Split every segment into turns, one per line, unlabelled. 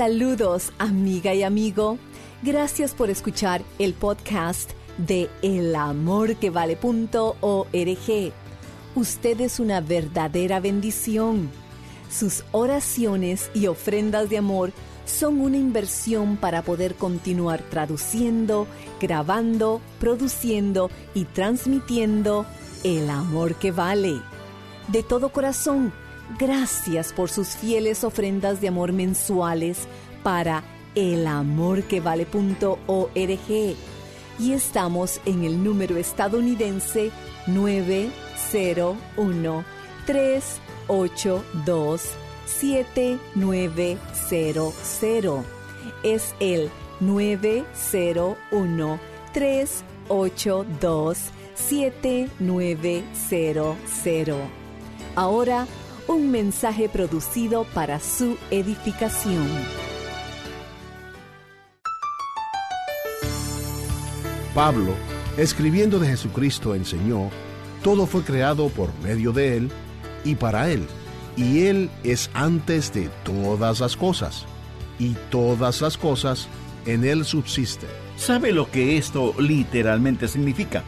Saludos, amiga y amigo. Gracias por escuchar el podcast de elamorquevale.org. Usted es una verdadera bendición. Sus oraciones y ofrendas de amor son una inversión para poder continuar traduciendo, grabando, produciendo y transmitiendo el amor que vale. De todo corazón, Gracias por sus fieles ofrendas de amor mensuales para elamorquevale.org. Y estamos en el número estadounidense 901 382 7900. Es el 901 382 7900. Ahora un mensaje producido para su edificación.
Pablo, escribiendo de Jesucristo, enseñó, todo fue creado por medio de Él y para Él, y Él es antes de todas las cosas, y todas las cosas en Él subsisten.
¿Sabe lo que esto literalmente significa?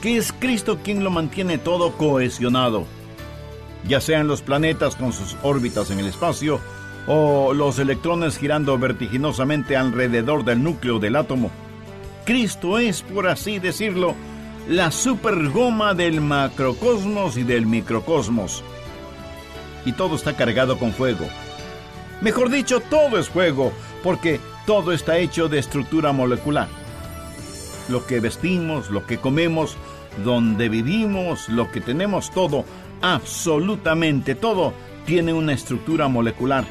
Que es Cristo quien lo mantiene todo cohesionado ya sean los planetas con sus órbitas en el espacio o los electrones girando vertiginosamente alrededor del núcleo del átomo. Cristo es, por así decirlo, la supergoma del macrocosmos y del microcosmos. Y todo está cargado con fuego. Mejor dicho, todo es fuego, porque todo está hecho de estructura molecular. Lo que vestimos, lo que comemos, donde vivimos, lo que tenemos, todo absolutamente todo tiene una estructura molecular.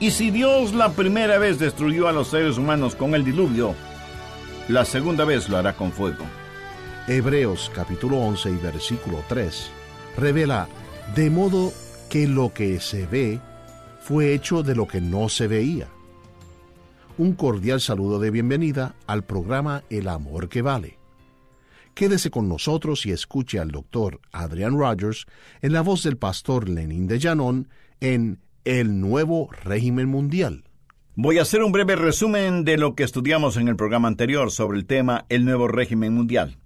Y si Dios la primera vez destruyó a los seres humanos con el diluvio, la segunda vez lo hará con fuego.
Hebreos capítulo 11 y versículo 3 revela, de modo que lo que se ve fue hecho de lo que no se veía. Un cordial saludo de bienvenida al programa El Amor que Vale. Quédese con nosotros y escuche al doctor Adrian Rogers en la voz del pastor Lenin de Llanón en El Nuevo Régimen Mundial.
Voy a hacer un breve resumen de lo que estudiamos en el programa anterior sobre el tema El Nuevo Régimen Mundial.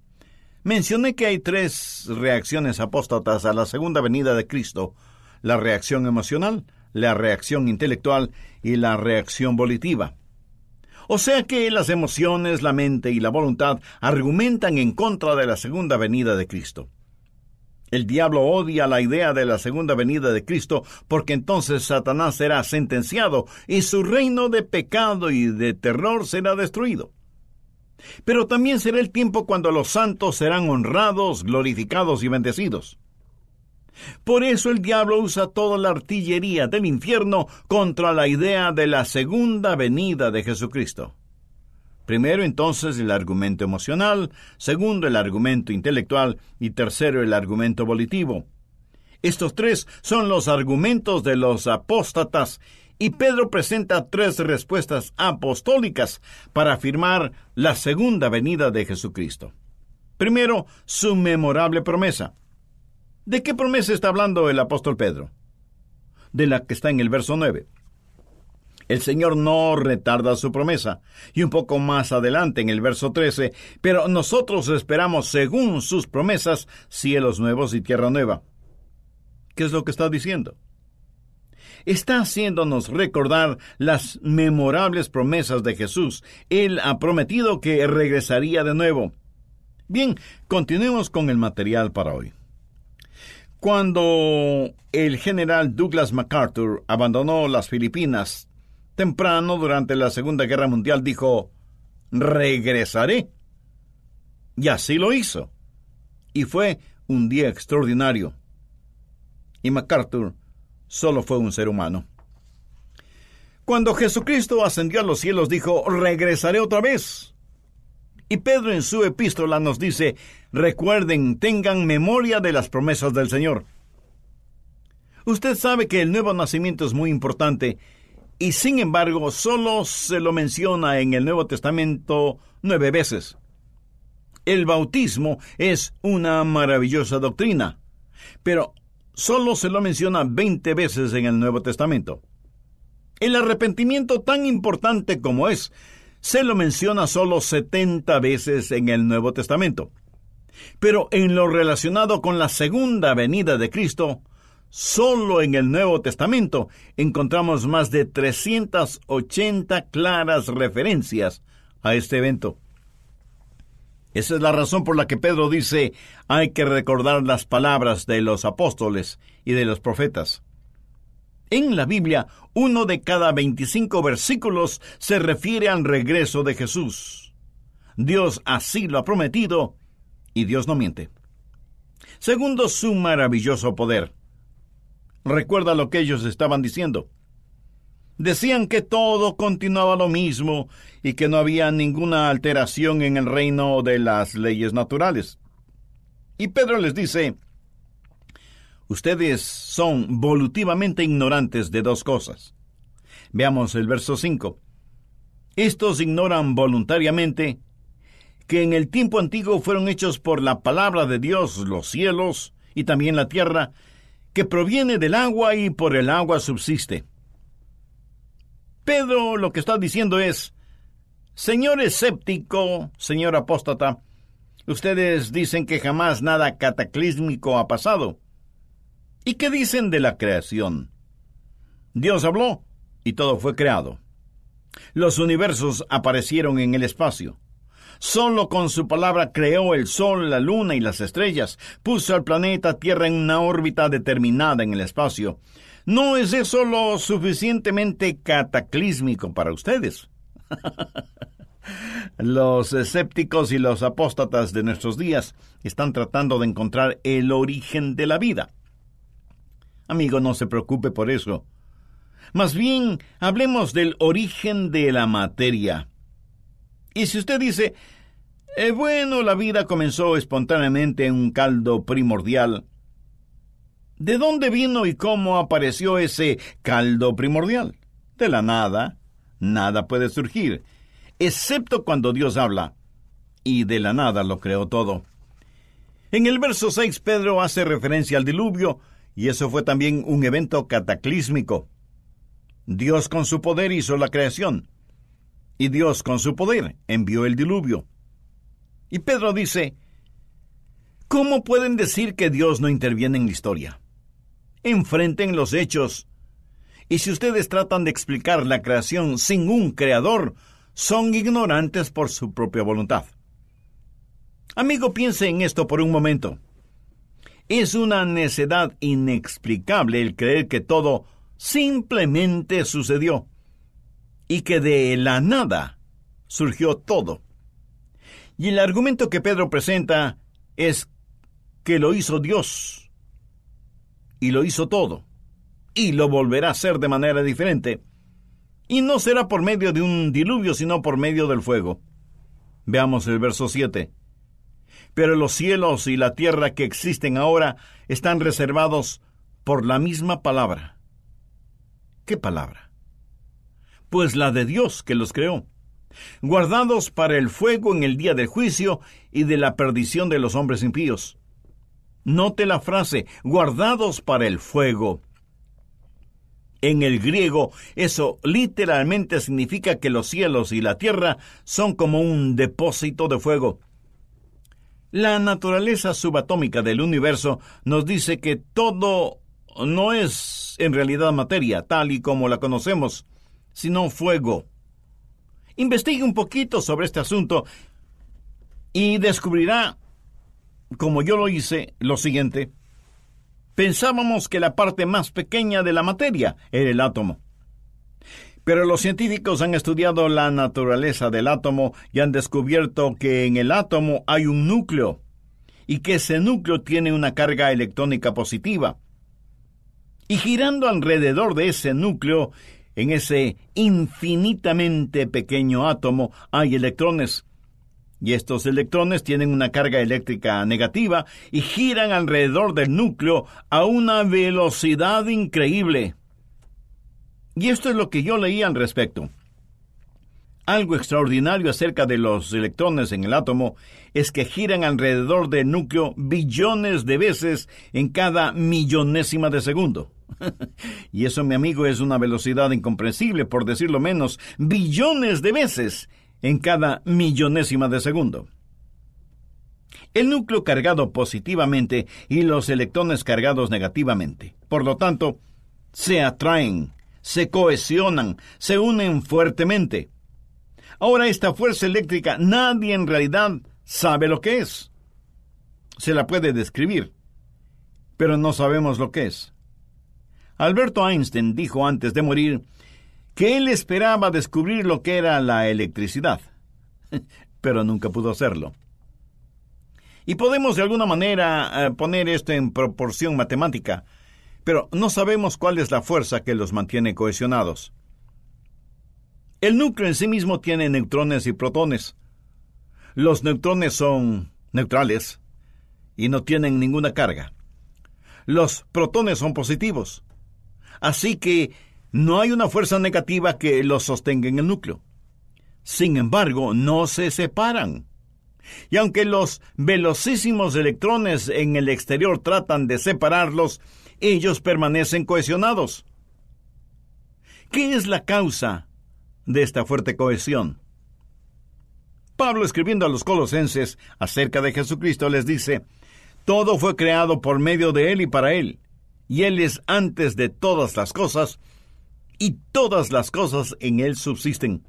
Mencioné que hay tres reacciones apóstatas a la segunda venida de Cristo, la reacción emocional, la reacción intelectual y la reacción volitiva. O sea que las emociones, la mente y la voluntad argumentan en contra de la segunda venida de Cristo. El diablo odia la idea de la segunda venida de Cristo porque entonces Satanás será sentenciado y su reino de pecado y de terror será destruido. Pero también será el tiempo cuando los santos serán honrados, glorificados y bendecidos. Por eso el diablo usa toda la artillería del infierno contra la idea de la segunda venida de Jesucristo. Primero entonces el argumento emocional, segundo el argumento intelectual y tercero el argumento volitivo. Estos tres son los argumentos de los apóstatas y Pedro presenta tres respuestas apostólicas para afirmar la segunda venida de Jesucristo. Primero, su memorable promesa. ¿De qué promesa está hablando el apóstol Pedro? De la que está en el verso 9. El Señor no retarda su promesa. Y un poco más adelante, en el verso 13, pero nosotros esperamos según sus promesas cielos nuevos y tierra nueva. ¿Qué es lo que está diciendo? Está haciéndonos recordar las memorables promesas de Jesús. Él ha prometido que regresaría de nuevo. Bien, continuemos con el material para hoy. Cuando el general Douglas MacArthur abandonó las Filipinas temprano durante la Segunda Guerra Mundial, dijo, regresaré. Y así lo hizo. Y fue un día extraordinario. Y MacArthur solo fue un ser humano. Cuando Jesucristo ascendió a los cielos, dijo, regresaré otra vez. Y Pedro en su epístola nos dice, recuerden, tengan memoria de las promesas del Señor. Usted sabe que el nuevo nacimiento es muy importante y sin embargo solo se lo menciona en el Nuevo Testamento nueve veces. El bautismo es una maravillosa doctrina, pero solo se lo menciona veinte veces en el Nuevo Testamento. El arrepentimiento tan importante como es, se lo menciona solo setenta veces en el Nuevo Testamento. Pero en lo relacionado con la segunda venida de Cristo, Solo en el Nuevo Testamento encontramos más de 380 claras referencias a este evento. Esa es la razón por la que Pedro dice hay que recordar las palabras de los apóstoles y de los profetas. En la Biblia, uno de cada 25 versículos se refiere al regreso de Jesús. Dios así lo ha prometido y Dios no miente. Segundo su maravilloso poder. Recuerda lo que ellos estaban diciendo. Decían que todo continuaba lo mismo y que no había ninguna alteración en el reino de las leyes naturales. Y Pedro les dice, ustedes son volutivamente ignorantes de dos cosas. Veamos el verso 5. Estos ignoran voluntariamente que en el tiempo antiguo fueron hechos por la palabra de Dios los cielos y también la tierra, que proviene del agua y por el agua subsiste. Pedro lo que está diciendo es, Señor escéptico, señor apóstata, ustedes dicen que jamás nada cataclísmico ha pasado. ¿Y qué dicen de la creación? Dios habló y todo fue creado. Los universos aparecieron en el espacio. Solo con su palabra creó el Sol, la Luna y las estrellas. Puso al planeta Tierra en una órbita determinada en el espacio. ¿No es eso lo suficientemente cataclísmico para ustedes? los escépticos y los apóstatas de nuestros días están tratando de encontrar el origen de la vida. Amigo, no se preocupe por eso. Más bien, hablemos del origen de la materia. Y si usted dice, eh, bueno, la vida comenzó espontáneamente en un caldo primordial, ¿de dónde vino y cómo apareció ese caldo primordial? De la nada, nada puede surgir, excepto cuando Dios habla, y de la nada lo creó todo. En el verso 6 Pedro hace referencia al diluvio, y eso fue también un evento cataclísmico. Dios con su poder hizo la creación. Y Dios, con su poder, envió el diluvio. Y Pedro dice, ¿cómo pueden decir que Dios no interviene en la historia? Enfrenten los hechos. Y si ustedes tratan de explicar la creación sin un creador, son ignorantes por su propia voluntad. Amigo, piense en esto por un momento. Es una necedad inexplicable el creer que todo simplemente sucedió y que de la nada surgió todo. Y el argumento que Pedro presenta es que lo hizo Dios y lo hizo todo y lo volverá a hacer de manera diferente. Y no será por medio de un diluvio, sino por medio del fuego. Veamos el verso 7. Pero los cielos y la tierra que existen ahora están reservados por la misma palabra. ¿Qué palabra? Pues la de Dios que los creó, guardados para el fuego en el día del juicio y de la perdición de los hombres impíos. Note la frase, guardados para el fuego. En el griego, eso literalmente significa que los cielos y la tierra son como un depósito de fuego. La naturaleza subatómica del universo nos dice que todo no es en realidad materia, tal y como la conocemos, sino fuego. Investigue un poquito sobre este asunto y descubrirá, como yo lo hice, lo siguiente. Pensábamos que la parte más pequeña de la materia era el átomo. Pero los científicos han estudiado la naturaleza del átomo y han descubierto que en el átomo hay un núcleo y que ese núcleo tiene una carga electrónica positiva. Y girando alrededor de ese núcleo, en ese infinitamente pequeño átomo, hay electrones. Y estos electrones tienen una carga eléctrica negativa y giran alrededor del núcleo a una velocidad increíble. Y esto es lo que yo leí al respecto. Algo extraordinario acerca de los electrones en el átomo es que giran alrededor del núcleo billones de veces en cada millonésima de segundo. y eso, mi amigo, es una velocidad incomprensible, por decirlo menos, billones de veces en cada millonésima de segundo. El núcleo cargado positivamente y los electrones cargados negativamente. Por lo tanto, se atraen, se cohesionan, se unen fuertemente. Ahora esta fuerza eléctrica nadie en realidad sabe lo que es. Se la puede describir, pero no sabemos lo que es. Alberto Einstein dijo antes de morir que él esperaba descubrir lo que era la electricidad, pero nunca pudo hacerlo. Y podemos de alguna manera eh, poner esto en proporción matemática, pero no sabemos cuál es la fuerza que los mantiene cohesionados. El núcleo en sí mismo tiene neutrones y protones. Los neutrones son neutrales y no tienen ninguna carga. Los protones son positivos. Así que no hay una fuerza negativa que los sostenga en el núcleo. Sin embargo, no se separan. Y aunque los velocísimos electrones en el exterior tratan de separarlos, ellos permanecen cohesionados. ¿Qué es la causa de esta fuerte cohesión. Pablo escribiendo a los colosenses acerca de Jesucristo les dice, Todo fue creado por medio de Él y para Él, y Él es antes de todas las cosas, y todas las cosas en Él subsisten.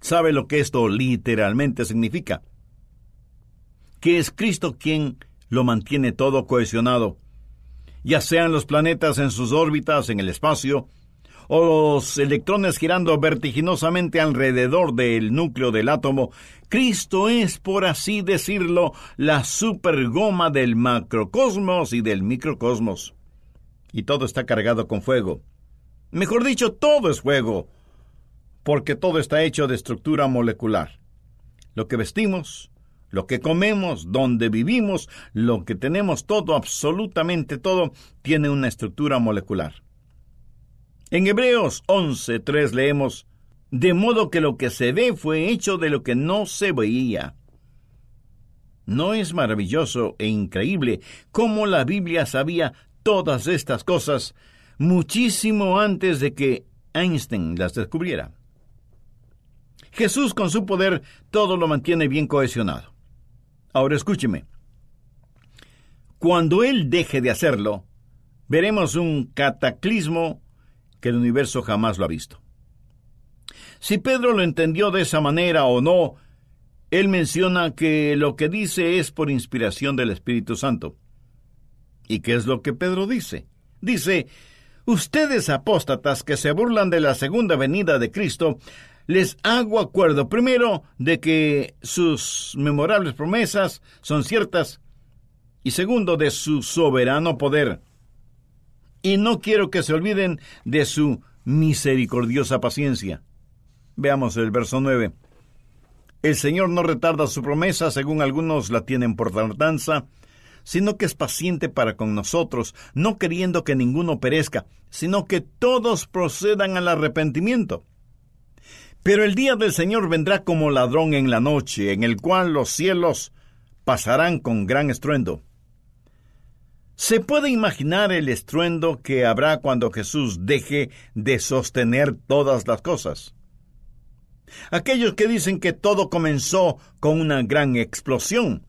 ¿Sabe lo que esto literalmente significa? Que es Cristo quien lo mantiene todo cohesionado, ya sean los planetas en sus órbitas en el espacio, o los electrones girando vertiginosamente alrededor del núcleo del átomo, Cristo es, por así decirlo, la supergoma del macrocosmos y del microcosmos. Y todo está cargado con fuego. Mejor dicho, todo es fuego, porque todo está hecho de estructura molecular. Lo que vestimos, lo que comemos, donde vivimos, lo que tenemos, todo, absolutamente todo, tiene una estructura molecular. En Hebreos 11.3 leemos, de modo que lo que se ve fue hecho de lo que no se veía. ¿No es maravilloso e increíble cómo la Biblia sabía todas estas cosas muchísimo antes de que Einstein las descubriera? Jesús con su poder todo lo mantiene bien cohesionado. Ahora escúcheme. Cuando Él deje de hacerlo, veremos un cataclismo que el universo jamás lo ha visto. Si Pedro lo entendió de esa manera o no, él menciona que lo que dice es por inspiración del Espíritu Santo. ¿Y qué es lo que Pedro dice? Dice, ustedes apóstatas que se burlan de la segunda venida de Cristo, les hago acuerdo primero de que sus memorables promesas son ciertas y segundo de su soberano poder y no quiero que se olviden de su misericordiosa paciencia. Veamos el verso 9. El Señor no retarda su promesa, según algunos la tienen por tardanza, sino que es paciente para con nosotros, no queriendo que ninguno perezca, sino que todos procedan al arrepentimiento. Pero el día del Señor vendrá como ladrón en la noche, en el cual los cielos pasarán con gran estruendo ¿Se puede imaginar el estruendo que habrá cuando Jesús deje de sostener todas las cosas? Aquellos que dicen que todo comenzó con una gran explosión.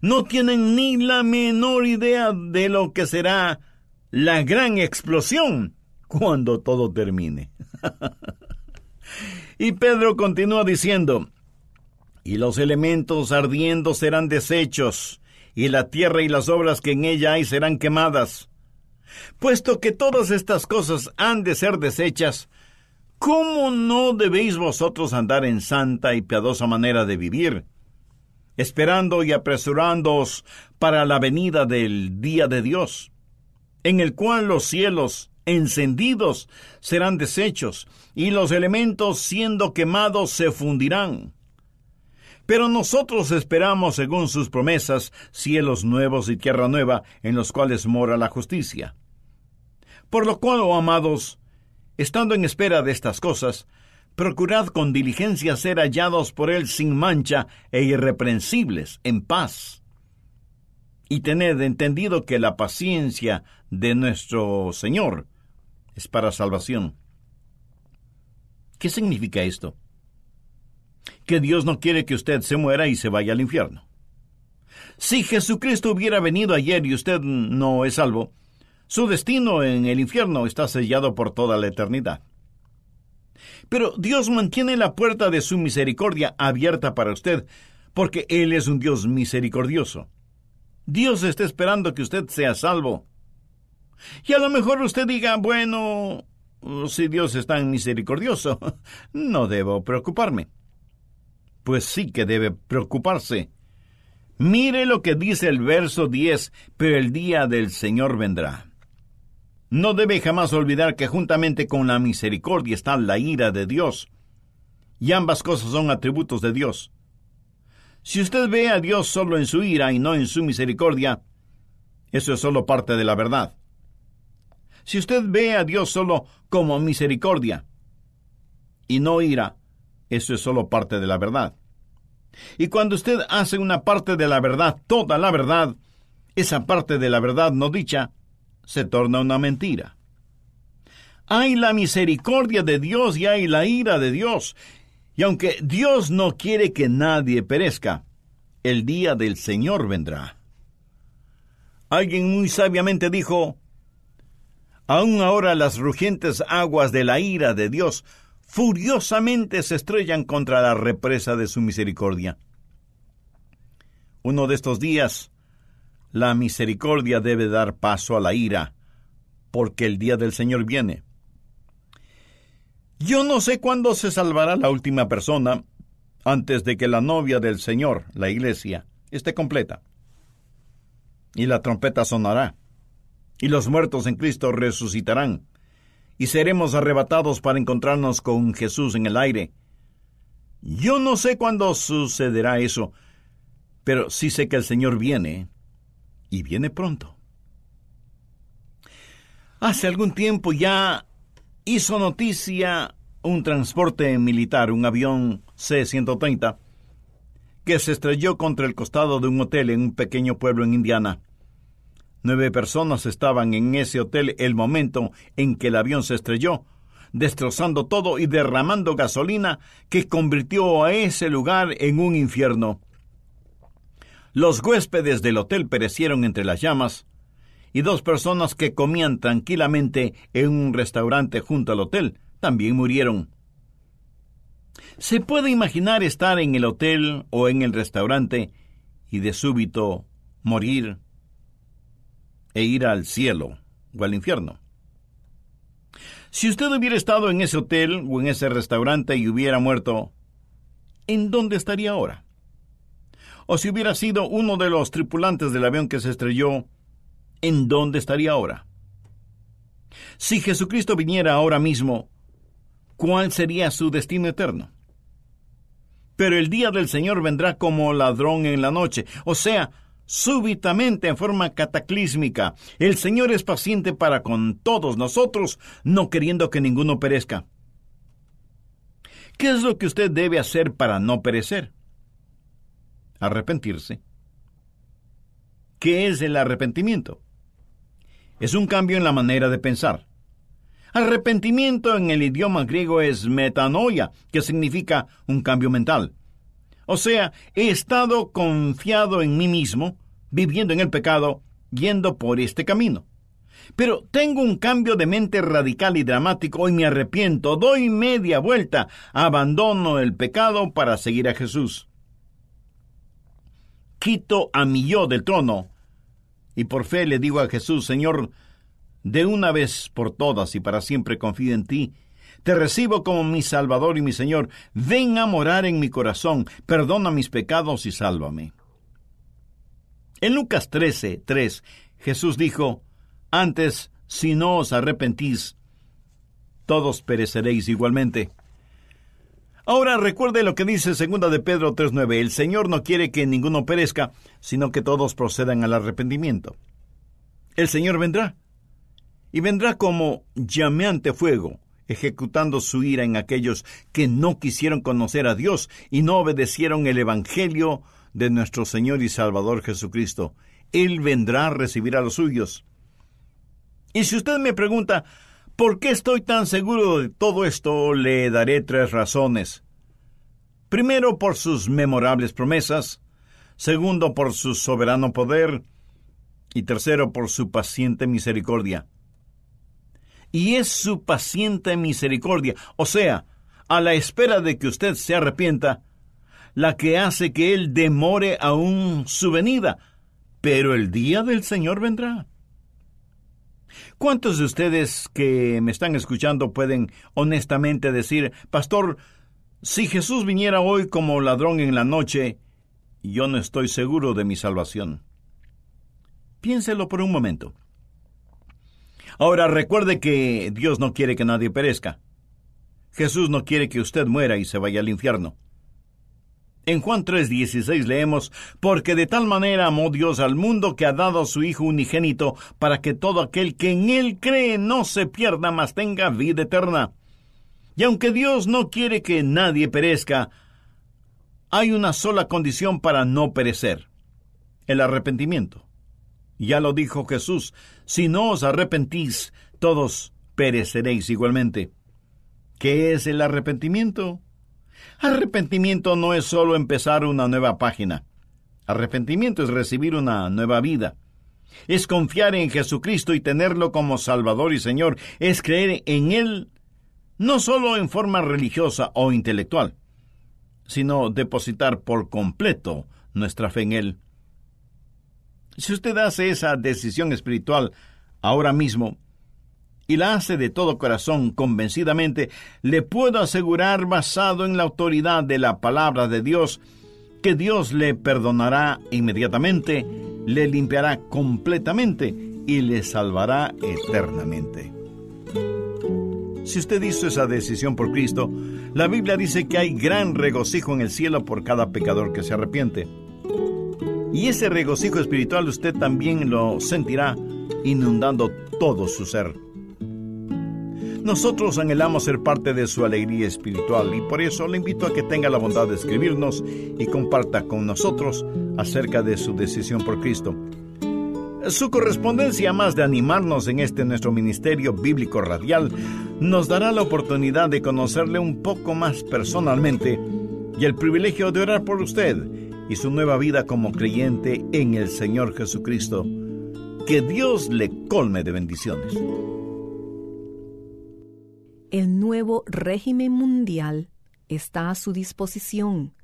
no tienen ni la menor idea de lo que será la gran explosión cuando todo termine. y Pedro continúa diciendo, y los elementos ardiendo serán deshechos, y la tierra y las obras que en ella hay serán quemadas. Puesto que todas estas cosas han de ser deshechas, ¿cómo no debéis vosotros andar en santa y piadosa manera de vivir? esperando y apresurándoos para la venida del día de Dios, en el cual los cielos encendidos serán deshechos, y los elementos siendo quemados se fundirán. Pero nosotros esperamos, según sus promesas, cielos nuevos y tierra nueva, en los cuales mora la justicia. Por lo cual, oh amados, estando en espera de estas cosas, procurad con diligencia ser hallados por él sin mancha e irreprensibles, en paz. Y tened entendido que la paciencia de nuestro Señor es para salvación. ¿Qué significa esto? Que Dios no quiere que usted se muera y se vaya al infierno. Si Jesucristo hubiera venido ayer y usted no es salvo, su destino en el infierno está sellado por toda la eternidad. Pero Dios mantiene la puerta de su misericordia abierta para usted, porque Él es un Dios misericordioso. Dios está esperando que usted sea salvo. Y a lo mejor usted diga, bueno, si Dios es tan misericordioso, no debo preocuparme. Pues sí que debe preocuparse. Mire lo que dice el verso 10, pero el día del Señor vendrá. No debe jamás olvidar que juntamente con la misericordia está la ira de Dios. Y ambas cosas son atributos de Dios. Si usted ve a Dios solo en su ira y no en su misericordia, eso es solo parte de la verdad. Si usted ve a Dios solo como misericordia y no ira, eso es solo parte de la verdad. Y cuando usted hace una parte de la verdad, toda la verdad, esa parte de la verdad no dicha, se torna una mentira. Hay la misericordia de Dios y hay la ira de Dios. Y aunque Dios no quiere que nadie perezca, el día del Señor vendrá. Alguien muy sabiamente dijo, Aún ahora las rugientes aguas de la ira de Dios furiosamente se estrellan contra la represa de su misericordia. Uno de estos días, la misericordia debe dar paso a la ira, porque el día del Señor viene. Yo no sé cuándo se salvará la última persona antes de que la novia del Señor, la iglesia, esté completa. Y la trompeta sonará y los muertos en Cristo resucitarán, y seremos arrebatados para encontrarnos con Jesús en el aire. Yo no sé cuándo sucederá eso, pero sí sé que el Señor viene, y viene pronto. Hace algún tiempo ya hizo noticia un transporte militar, un avión C-130, que se estrelló contra el costado de un hotel en un pequeño pueblo en Indiana. Nueve personas estaban en ese hotel el momento en que el avión se estrelló, destrozando todo y derramando gasolina que convirtió a ese lugar en un infierno. Los huéspedes del hotel perecieron entre las llamas, y dos personas que comían tranquilamente en un restaurante junto al hotel también murieron. Se puede imaginar estar en el hotel o en el restaurante y de súbito morir e ir al cielo o al infierno. Si usted hubiera estado en ese hotel o en ese restaurante y hubiera muerto, ¿en dónde estaría ahora? O si hubiera sido uno de los tripulantes del avión que se estrelló, ¿en dónde estaría ahora? Si Jesucristo viniera ahora mismo, ¿cuál sería su destino eterno? Pero el día del Señor vendrá como ladrón en la noche, o sea, súbitamente en forma cataclísmica. El Señor es paciente para con todos nosotros, no queriendo que ninguno perezca. ¿Qué es lo que usted debe hacer para no perecer? Arrepentirse. ¿Qué es el arrepentimiento? Es un cambio en la manera de pensar. Arrepentimiento en el idioma griego es metanoia, que significa un cambio mental. O sea, he estado confiado en mí mismo, viviendo en el pecado, yendo por este camino. Pero tengo un cambio de mente radical y dramático y me arrepiento, doy media vuelta, abandono el pecado para seguir a Jesús. Quito a mi yo del trono y por fe le digo a Jesús, Señor, de una vez por todas y para siempre confío en ti. Te recibo como mi Salvador y mi Señor. Ven a morar en mi corazón, perdona mis pecados y sálvame. En Lucas 13, 3, Jesús dijo, Antes, si no os arrepentís, todos pereceréis igualmente. Ahora recuerde lo que dice segunda de Pedro 3.9. El Señor no quiere que ninguno perezca, sino que todos procedan al arrepentimiento. El Señor vendrá. Y vendrá como llameante fuego, ejecutando su ira en aquellos que no quisieron conocer a Dios y no obedecieron el Evangelio de nuestro Señor y Salvador Jesucristo. Él vendrá a recibir a los suyos. Y si usted me pregunta, ¿Por qué estoy tan seguro de todo esto? Le daré tres razones. Primero, por sus memorables promesas. Segundo, por su soberano poder. Y tercero, por su paciente misericordia. Y es su paciente misericordia, o sea, a la espera de que usted se arrepienta, la que hace que Él demore aún su venida. Pero el día del Señor vendrá. ¿Cuántos de ustedes que me están escuchando pueden honestamente decir, Pastor, si Jesús viniera hoy como ladrón en la noche, yo no estoy seguro de mi salvación? Piénselo por un momento. Ahora recuerde que Dios no quiere que nadie perezca. Jesús no quiere que usted muera y se vaya al infierno. En Juan 3:16 leemos, Porque de tal manera amó Dios al mundo que ha dado a su Hijo unigénito, para que todo aquel que en Él cree no se pierda, mas tenga vida eterna. Y aunque Dios no quiere que nadie perezca, hay una sola condición para no perecer, el arrepentimiento. Ya lo dijo Jesús, si no os arrepentís, todos pereceréis igualmente. ¿Qué es el arrepentimiento? Arrepentimiento no es solo empezar una nueva página. Arrepentimiento es recibir una nueva vida. Es confiar en Jesucristo y tenerlo como Salvador y Señor. Es creer en Él no solo en forma religiosa o intelectual, sino depositar por completo nuestra fe en Él. Si usted hace esa decisión espiritual ahora mismo, y la hace de todo corazón, convencidamente, le puedo asegurar, basado en la autoridad de la palabra de Dios, que Dios le perdonará inmediatamente, le limpiará completamente y le salvará eternamente. Si usted hizo esa decisión por Cristo, la Biblia dice que hay gran regocijo en el cielo por cada pecador que se arrepiente. Y ese regocijo espiritual usted también lo sentirá inundando todo su ser. Nosotros anhelamos ser parte de su alegría espiritual y por eso le invito a que tenga la bondad de escribirnos y comparta con nosotros acerca de su decisión por Cristo. Su correspondencia, más de animarnos en este nuestro ministerio bíblico radial, nos dará la oportunidad de conocerle un poco más personalmente y el privilegio de orar por usted y su nueva vida como creyente en el Señor Jesucristo. Que Dios le colme de bendiciones.
El nuevo régimen mundial está a su disposición.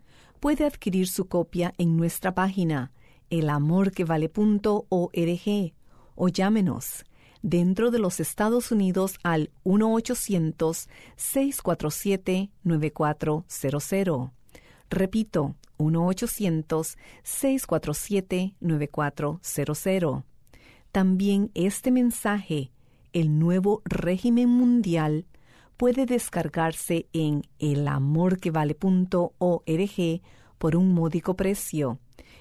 Puede adquirir su copia en nuestra página elamorquevale.org o llámenos dentro de los Estados Unidos al 1-800-647-9400. Repito, 1-800-647-9400. También este mensaje, el nuevo régimen mundial, puede descargarse en elamorquevale.org por un módico precio.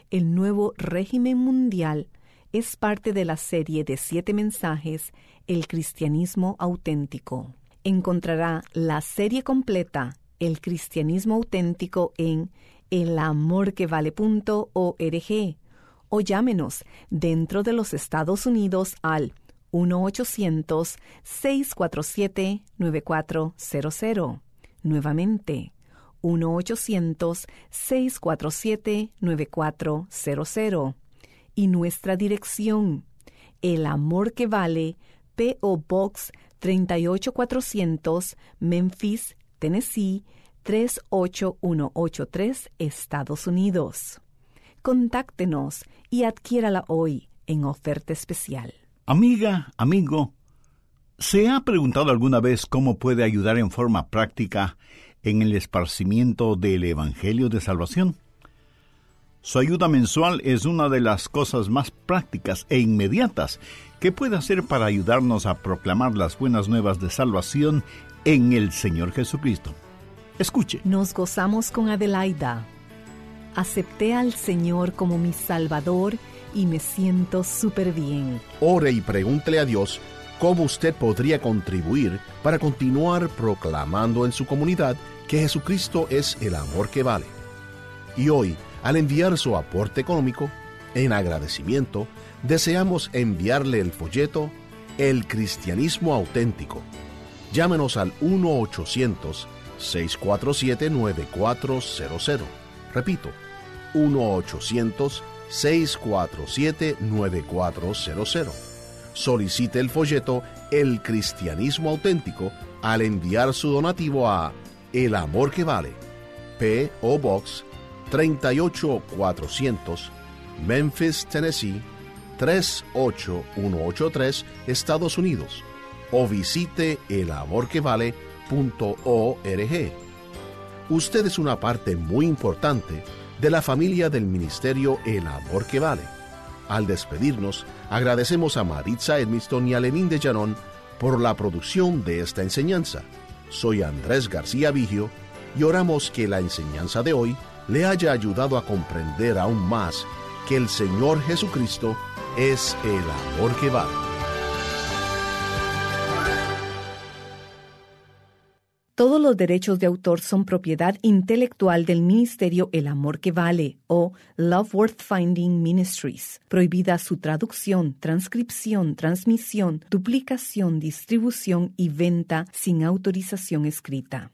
El nuevo régimen mundial es parte de la serie de siete mensajes El cristianismo auténtico. Encontrará la serie completa El cristianismo auténtico en elamorquevale.org o llámenos dentro de los Estados Unidos al 1-800-647-9400. Nuevamente, 1-800-647-9400 y nuestra dirección, El Amor que Vale, P.O. Box 38400, Memphis, Tennessee 38183, Estados Unidos. Contáctenos y adquiérala hoy en oferta especial.
Amiga, amigo, ¿se ha preguntado alguna vez cómo puede ayudar en forma práctica en el esparcimiento del Evangelio de Salvación? Su ayuda mensual es una de las cosas más prácticas e inmediatas que puede hacer para ayudarnos a proclamar las buenas nuevas de salvación en el Señor Jesucristo. Escuche.
Nos gozamos con Adelaida. Acepté al Señor como mi Salvador me siento súper bien.
Ore y pregúntele a Dios cómo usted podría contribuir para continuar proclamando en su comunidad que Jesucristo es el amor que vale. Y hoy, al enviar su aporte económico, en agradecimiento, deseamos enviarle el folleto El Cristianismo Auténtico. Llámenos al 1-800-647-9400. Repito, 1-800-647-9400. Solicite el folleto El Cristianismo Auténtico al enviar su donativo a El Amor que Vale, P.O. Box 38400, Memphis, Tennessee 38183, Estados Unidos, o visite elamorquevale.org. Usted es una parte muy importante de la familia del ministerio El Amor que Vale. Al despedirnos, agradecemos a Maritza Edmiston y a Lenín de Llanón por la producción de esta enseñanza. Soy Andrés García Vigio y oramos que la enseñanza de hoy le haya ayudado a comprender aún más que el Señor Jesucristo es el amor que vale.
Todos los derechos de autor son propiedad intelectual del Ministerio El Amor que Vale o Love Worth Finding Ministries. Prohibida su traducción, transcripción, transmisión, duplicación, distribución y venta sin autorización escrita.